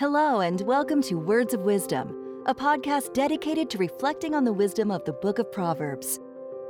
Hello, and welcome to Words of Wisdom, a podcast dedicated to reflecting on the wisdom of the book of Proverbs.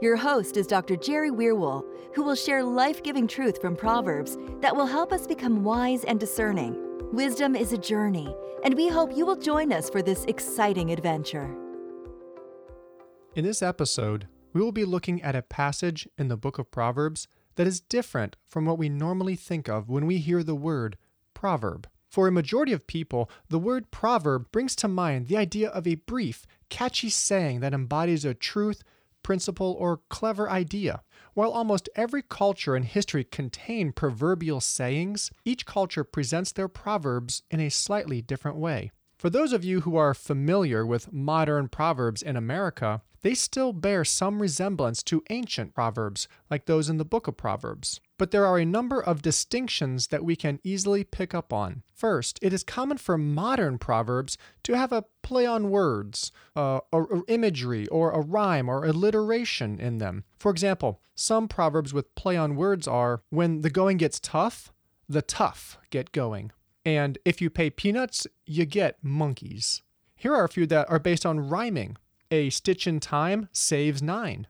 Your host is Dr. Jerry Wierwille, who will share life giving truth from Proverbs that will help us become wise and discerning. Wisdom is a journey, and we hope you will join us for this exciting adventure. In this episode, we will be looking at a passage in the book of Proverbs that is different from what we normally think of when we hear the word proverb. For a majority of people, the word proverb brings to mind the idea of a brief, catchy saying that embodies a truth, principle, or clever idea. While almost every culture and history contain proverbial sayings, each culture presents their proverbs in a slightly different way. For those of you who are familiar with modern proverbs in America, they still bear some resemblance to ancient proverbs, like those in the book of Proverbs. But there are a number of distinctions that we can easily pick up on. First, it is common for modern proverbs to have a play on words, uh, or, or imagery, or a rhyme or alliteration in them. For example, some proverbs with play on words are when the going gets tough, the tough get going. And if you pay peanuts, you get monkeys. Here are a few that are based on rhyming. A stitch in time saves nine.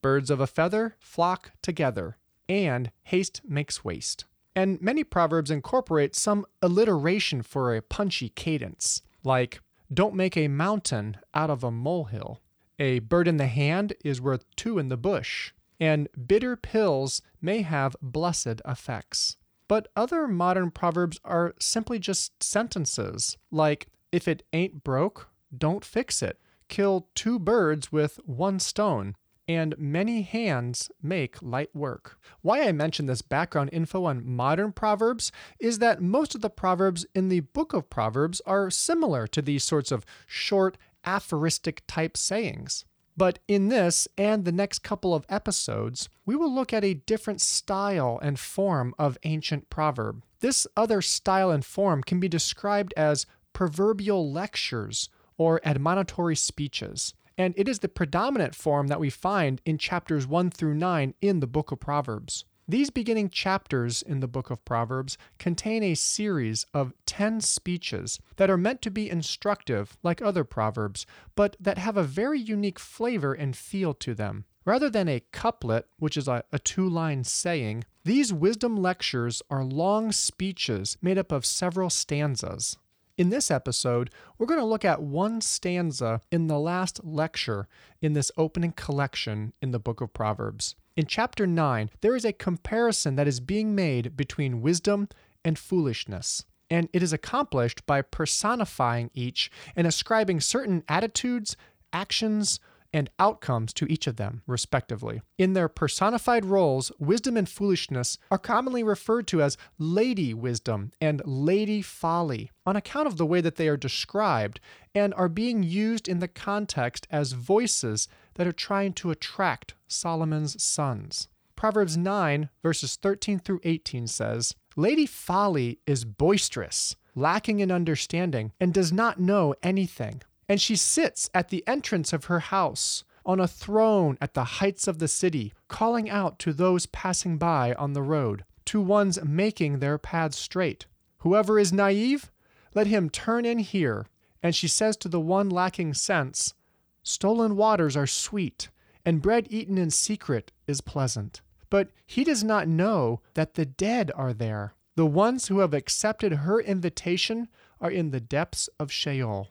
Birds of a feather flock together. And haste makes waste. And many proverbs incorporate some alliteration for a punchy cadence, like, don't make a mountain out of a molehill. A bird in the hand is worth two in the bush. And bitter pills may have blessed effects. But other modern proverbs are simply just sentences, like, if it ain't broke, don't fix it kill two birds with one stone, and many hands make light work. Why I mention this background info on modern Proverbs is that most of the Proverbs in the book of Proverbs are similar to these sorts of short, aphoristic type sayings. But in this and the next couple of episodes, we will look at a different style and form of ancient proverb. This other style and form can be described as proverbial lectures or admonitory speeches. And it is the predominant form that we find in chapters 1 through 9 in the book of Proverbs. These beginning chapters in the book of Proverbs contain a series of 10 speeches that are meant to be instructive, like other Proverbs, but that have a very unique flavor and feel to them. Rather than a couplet, which is a, a two line saying, these wisdom lectures are long speeches made up of several stanzas. In this episode, we're going to look at one stanza in the last lecture in this opening collection in the book of Proverbs. In chapter 9, there is a comparison that is being made between wisdom and foolishness. And it is accomplished by personifying each and ascribing certain attitudes, actions, and outcomes to each of them, respectively. In their personified roles, wisdom and foolishness are commonly referred to as lady wisdom and lady folly on account of the way that they are described and are being used in the context as voices that are trying to attract Solomon's sons. Proverbs 9, verses 13 through 18 says, Lady Folly is boisterous, lacking in understanding, and does not know anything and she sits at the entrance of her house, on a throne at the heights of the city, calling out to those passing by on the road, to ones making their paths straight. Whoever is naive, let him turn in here. And she says to the one lacking sense, Stolen waters are sweet, and bread eaten in secret is pleasant. But he does not know that the dead are there. The ones who have accepted her invitation are in the depths of Sheol.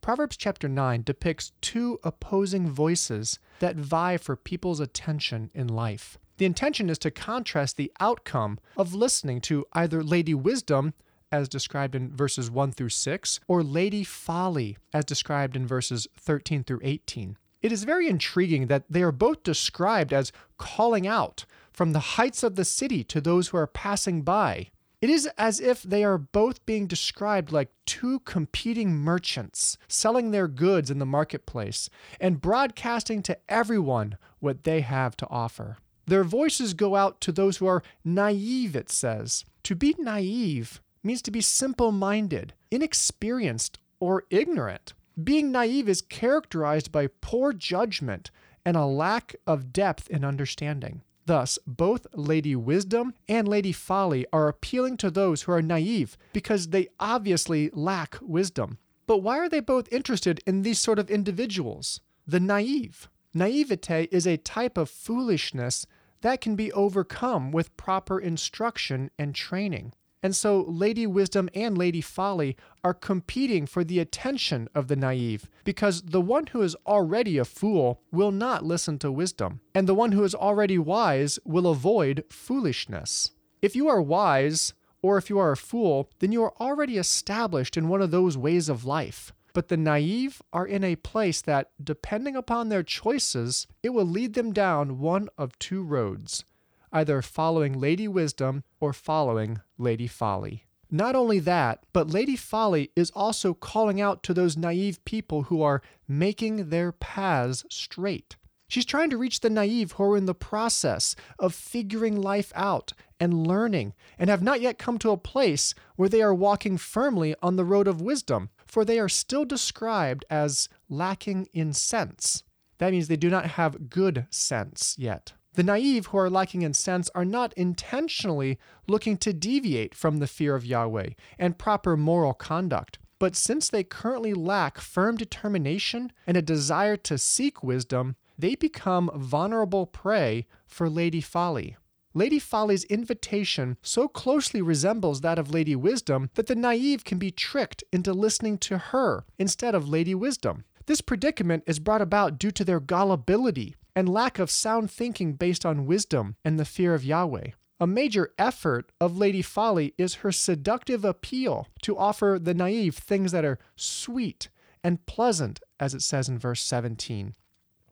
Proverbs chapter 9 depicts two opposing voices that vie for people's attention in life. The intention is to contrast the outcome of listening to either Lady Wisdom, as described in verses 1 through 6, or Lady Folly, as described in verses 13 through 18. It is very intriguing that they are both described as calling out from the heights of the city to those who are passing by. It is as if they are both being described like two competing merchants selling their goods in the marketplace and broadcasting to everyone what they have to offer. Their voices go out to those who are naive, it says. To be naive means to be simple minded, inexperienced, or ignorant. Being naive is characterized by poor judgment and a lack of depth in understanding. Thus, both Lady Wisdom and Lady Folly are appealing to those who are naive because they obviously lack wisdom. But why are they both interested in these sort of individuals? The naive. Naivete is a type of foolishness that can be overcome with proper instruction and training. And so Lady Wisdom and Lady Folly are competing for the attention of the naive, because the one who is already a fool will not listen to wisdom, and the one who is already wise will avoid foolishness. If you are wise, or if you are a fool, then you are already established in one of those ways of life. But the naive are in a place that, depending upon their choices, it will lead them down one of two roads either following Lady Wisdom or following Lady Folly. Not only that, but Lady Folly is also calling out to those naive people who are making their paths straight. She's trying to reach the naive who are in the process of figuring life out and learning and have not yet come to a place where they are walking firmly on the road of wisdom, for they are still described as lacking in sense. That means they do not have good sense yet. The naive who are lacking in sense are not intentionally looking to deviate from the fear of Yahweh and proper moral conduct. But since they currently lack firm determination and a desire to seek wisdom, they become vulnerable prey for Lady Folly. Lady Folly's invitation so closely resembles that of Lady Wisdom that the naive can be tricked into listening to her instead of Lady Wisdom. This predicament is brought about due to their gullibility and lack of sound thinking based on wisdom and the fear of Yahweh. A major effort of Lady Folly is her seductive appeal to offer the naive things that are sweet and pleasant, as it says in verse 17.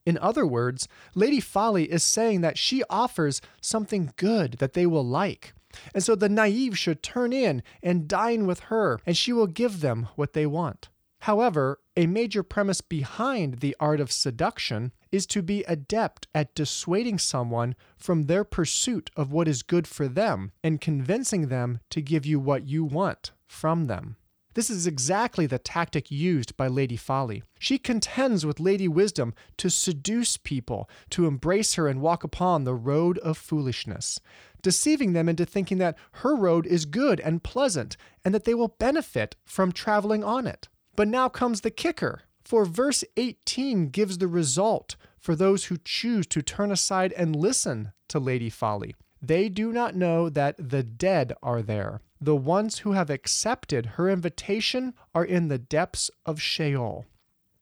In other words, Lady Folly is saying that she offers something good that they will like. And so the naive should turn in and dine with her, and she will give them what they want. However, a major premise behind the art of seduction is to be adept at dissuading someone from their pursuit of what is good for them and convincing them to give you what you want from them. This is exactly the tactic used by Lady Folly. She contends with Lady Wisdom to seduce people to embrace her and walk upon the road of foolishness, deceiving them into thinking that her road is good and pleasant and that they will benefit from traveling on it. But now comes the kicker. For verse 18 gives the result for those who choose to turn aside and listen to Lady Folly. They do not know that the dead are there. The ones who have accepted her invitation are in the depths of Sheol.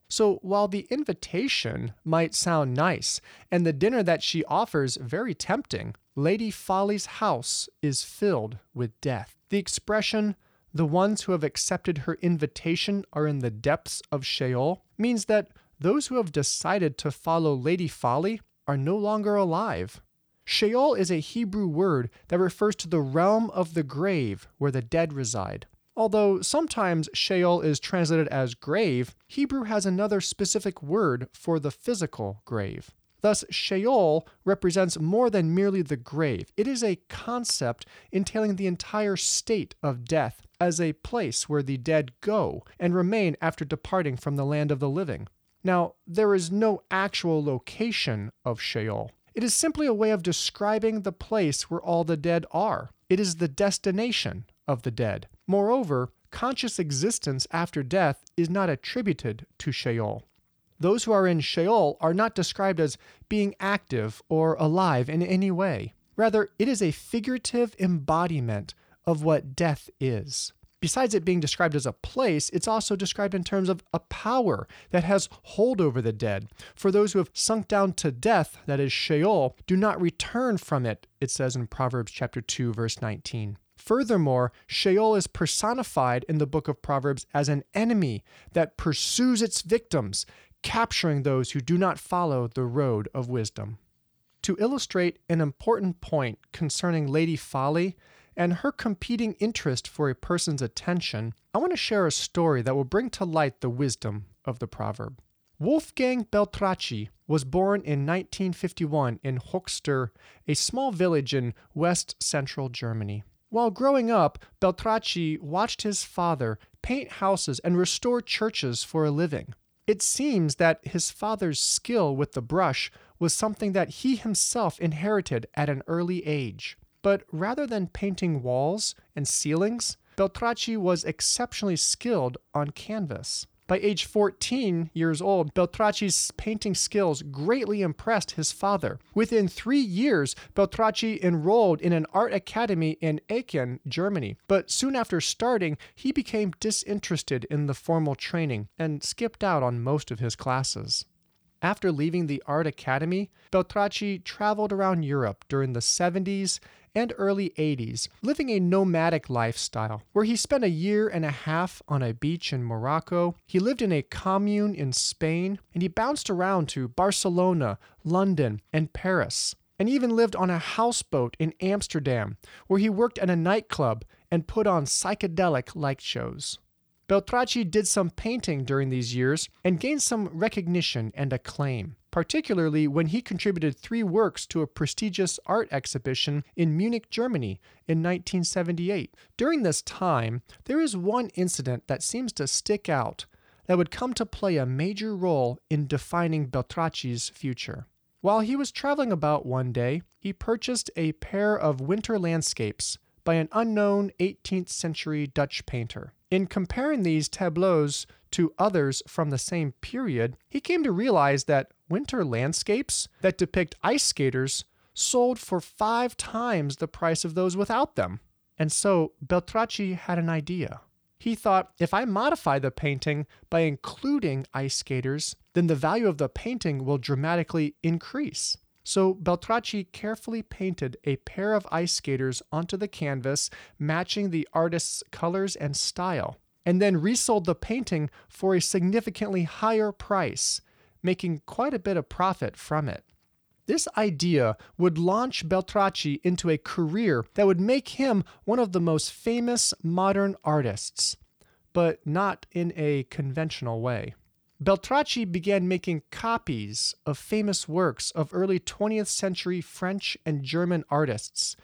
So while the invitation might sound nice and the dinner that she offers very tempting, Lady Folly's house is filled with death. The expression the ones who have accepted her invitation are in the depths of Sheol means that those who have decided to follow Lady Folly are no longer alive. Sheol is a Hebrew word that refers to the realm of the grave where the dead reside. Although sometimes Sheol is translated as grave, Hebrew has another specific word for the physical grave. Thus, Sheol represents more than merely the grave. It is a concept entailing the entire state of death as a place where the dead go and remain after departing from the land of the living. Now, there is no actual location of Sheol. It is simply a way of describing the place where all the dead are. It is the destination of the dead. Moreover, conscious existence after death is not attributed to Sheol. Those who are in Sheol are not described as being active or alive in any way. Rather, it is a figurative embodiment of what death is. Besides it being described as a place, it's also described in terms of a power that has hold over the dead. For those who have sunk down to death, that is Sheol, do not return from it, it says in Proverbs chapter 2 verse 19. Furthermore, Sheol is personified in the book of Proverbs as an enemy that pursues its victims, capturing those who do not follow the road of wisdom. To illustrate an important point concerning Lady Folly and her competing interest for a person's attention, I want to share a story that will bring to light the wisdom of the proverb. Wolfgang Beltracchi was born in 1951 in Höxter, a small village in west central Germany. While growing up, Beltracchi watched his father paint houses and restore churches for a living. It seems that his father's skill with the brush was something that he himself inherited at an early age. But rather than painting walls and ceilings, Beltracchi was exceptionally skilled on canvas. By age 14 years old, Beltracchi's painting skills greatly impressed his father. Within three years, Beltracchi enrolled in an art academy in Aachen, Germany. But soon after starting, he became disinterested in the formal training and skipped out on most of his classes. After leaving the art academy, Beltracchi traveled around Europe during the 70s and early 80s, living a nomadic lifestyle, where he spent a year and a half on a beach in Morocco. He lived in a commune in Spain, and he bounced around to Barcelona, London, and Paris, and even lived on a houseboat in Amsterdam, where he worked at a nightclub and put on psychedelic light shows. Beltracchi did some painting during these years and gained some recognition and acclaim, particularly when he contributed three works to a prestigious art exhibition in Munich, Germany in 1978. During this time, there is one incident that seems to stick out that would come to play a major role in defining Beltracchi's future. While he was traveling about one day, he purchased a pair of winter landscapes by an unknown 18th century Dutch painter. In comparing these tableaus to others from the same period, he came to realize that winter landscapes that depict ice skaters sold for five times the price of those without them. And so Beltracchi had an idea. He thought if I modify the painting by including ice skaters, then the value of the painting will dramatically increase. So Beltracchi carefully painted a pair of ice skaters onto the canvas, matching the artist's colors and style, and then resold the painting for a significantly higher price, making quite a bit of profit from it. This idea would launch Beltracchi into a career that would make him one of the most famous modern artists, but not in a conventional way. Beltracchi began making copies of famous works of early 20th century French and German artists,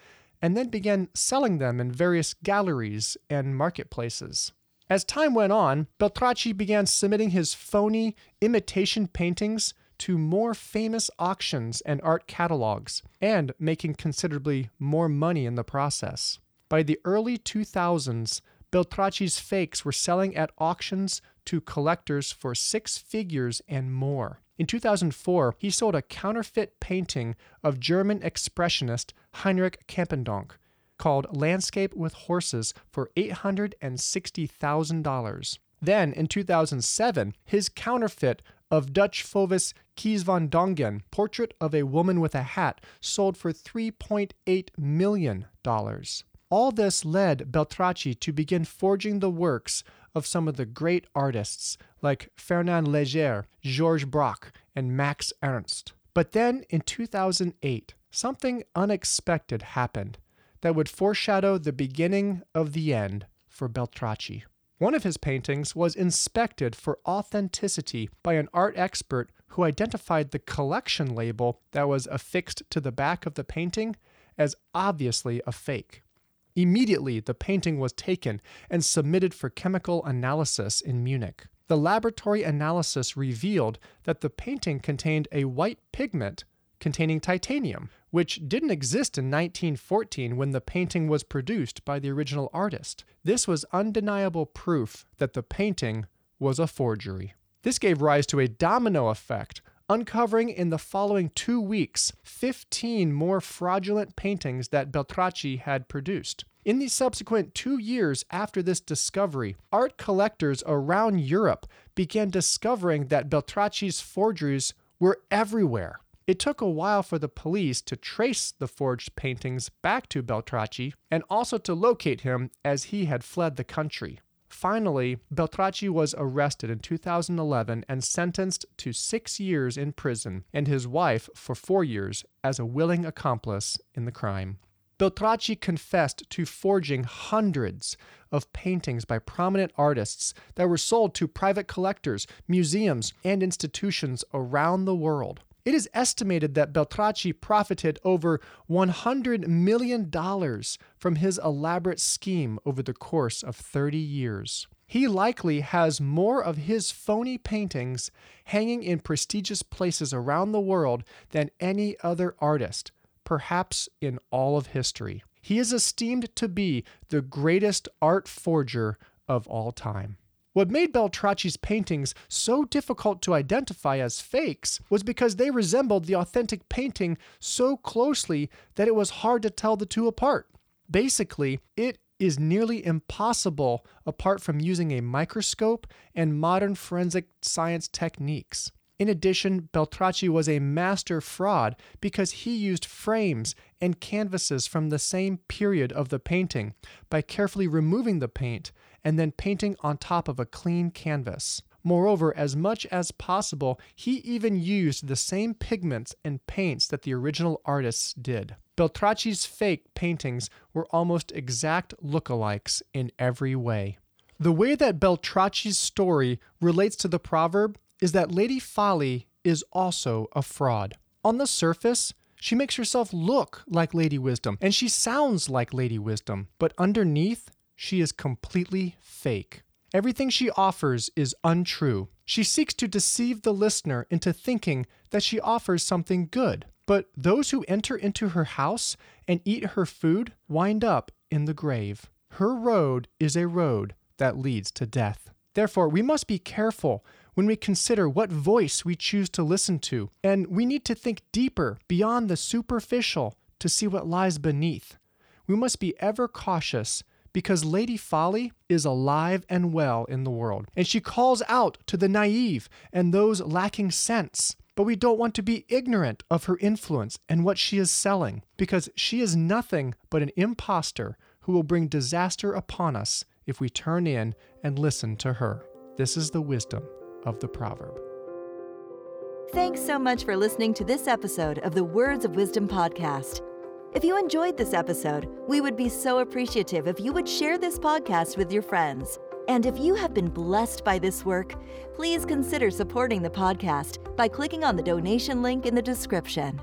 and then began selling them in various galleries and marketplaces. As time went on, Beltracchi began submitting his phony imitation paintings to more famous auctions and art catalogs, and making considerably more money in the process. By the early 2000s, Beltracchi's fakes were selling at auctions to collectors for six figures and more. In 2004, he sold a counterfeit painting of German expressionist Heinrich Campendonk called Landscape with Horses for $860,000. Then, in 2007, his counterfeit of Dutch Fauvist Kees van Dongen, Portrait of a Woman with a Hat, sold for $3.8 million. All this led Beltracchi to begin forging the works of some of the great artists like Fernand Léger, Georges Braque, and Max Ernst. But then in 2008, something unexpected happened that would foreshadow the beginning of the end for Beltracchi. One of his paintings was inspected for authenticity by an art expert who identified the collection label that was affixed to the back of the painting as obviously a fake. Immediately, the painting was taken and submitted for chemical analysis in Munich. The laboratory analysis revealed that the painting contained a white pigment containing titanium, which didn't exist in 1914 when the painting was produced by the original artist. This was undeniable proof that the painting was a forgery. This gave rise to a domino effect uncovering in the following two weeks 15 more fraudulent paintings that Beltracchi had produced. In the subsequent two years after this discovery, art collectors around Europe began discovering that Beltracchi's forgeries were everywhere. It took a while for the police to trace the forged paintings back to Beltracchi and also to locate him as he had fled the country. Finally, Beltracchi was arrested in 2011 and sentenced to six years in prison, and his wife for four years as a willing accomplice in the crime. Beltracchi confessed to forging hundreds of paintings by prominent artists that were sold to private collectors, museums, and institutions around the world. It is estimated that Beltracchi profited over $100 million from his elaborate scheme over the course of 30 years. He likely has more of his phony paintings hanging in prestigious places around the world than any other artist, perhaps in all of history. He is esteemed to be the greatest art forger of all time. What made Beltracchi's paintings so difficult to identify as fakes was because they resembled the authentic painting so closely that it was hard to tell the two apart. Basically, it is nearly impossible apart from using a microscope and modern forensic science techniques. In addition, Beltracchi was a master fraud because he used frames and canvases from the same period of the painting by carefully removing the paint and then painting on top of a clean canvas. Moreover, as much as possible, he even used the same pigments and paints that the original artists did. Beltracchi's fake paintings were almost exact lookalikes in every way. The way that Beltracchi's story relates to the proverb is that Lady Folly is also a fraud. On the surface, she makes herself look like Lady Wisdom and she sounds like Lady Wisdom, but underneath, she is completely fake. Everything she offers is untrue. She seeks to deceive the listener into thinking that she offers something good. But those who enter into her house and eat her food wind up in the grave. Her road is a road that leads to death. Therefore, we must be careful when we consider what voice we choose to listen to, and we need to think deeper beyond the superficial to see what lies beneath. We must be ever cautious because Lady Folly is alive and well in the world, and she calls out to the naive and those lacking sense. But we don't want to be ignorant of her influence and what she is selling, because she is nothing but an impostor who will bring disaster upon us if we turn in and listen to her. This is the wisdom of the proverb. Thanks so much for listening to this episode of the Words of Wisdom podcast. If you enjoyed this episode, we would be so appreciative if you would share this podcast with your friends. And if you have been blessed by this work, please consider supporting the podcast by clicking on the donation link in the description.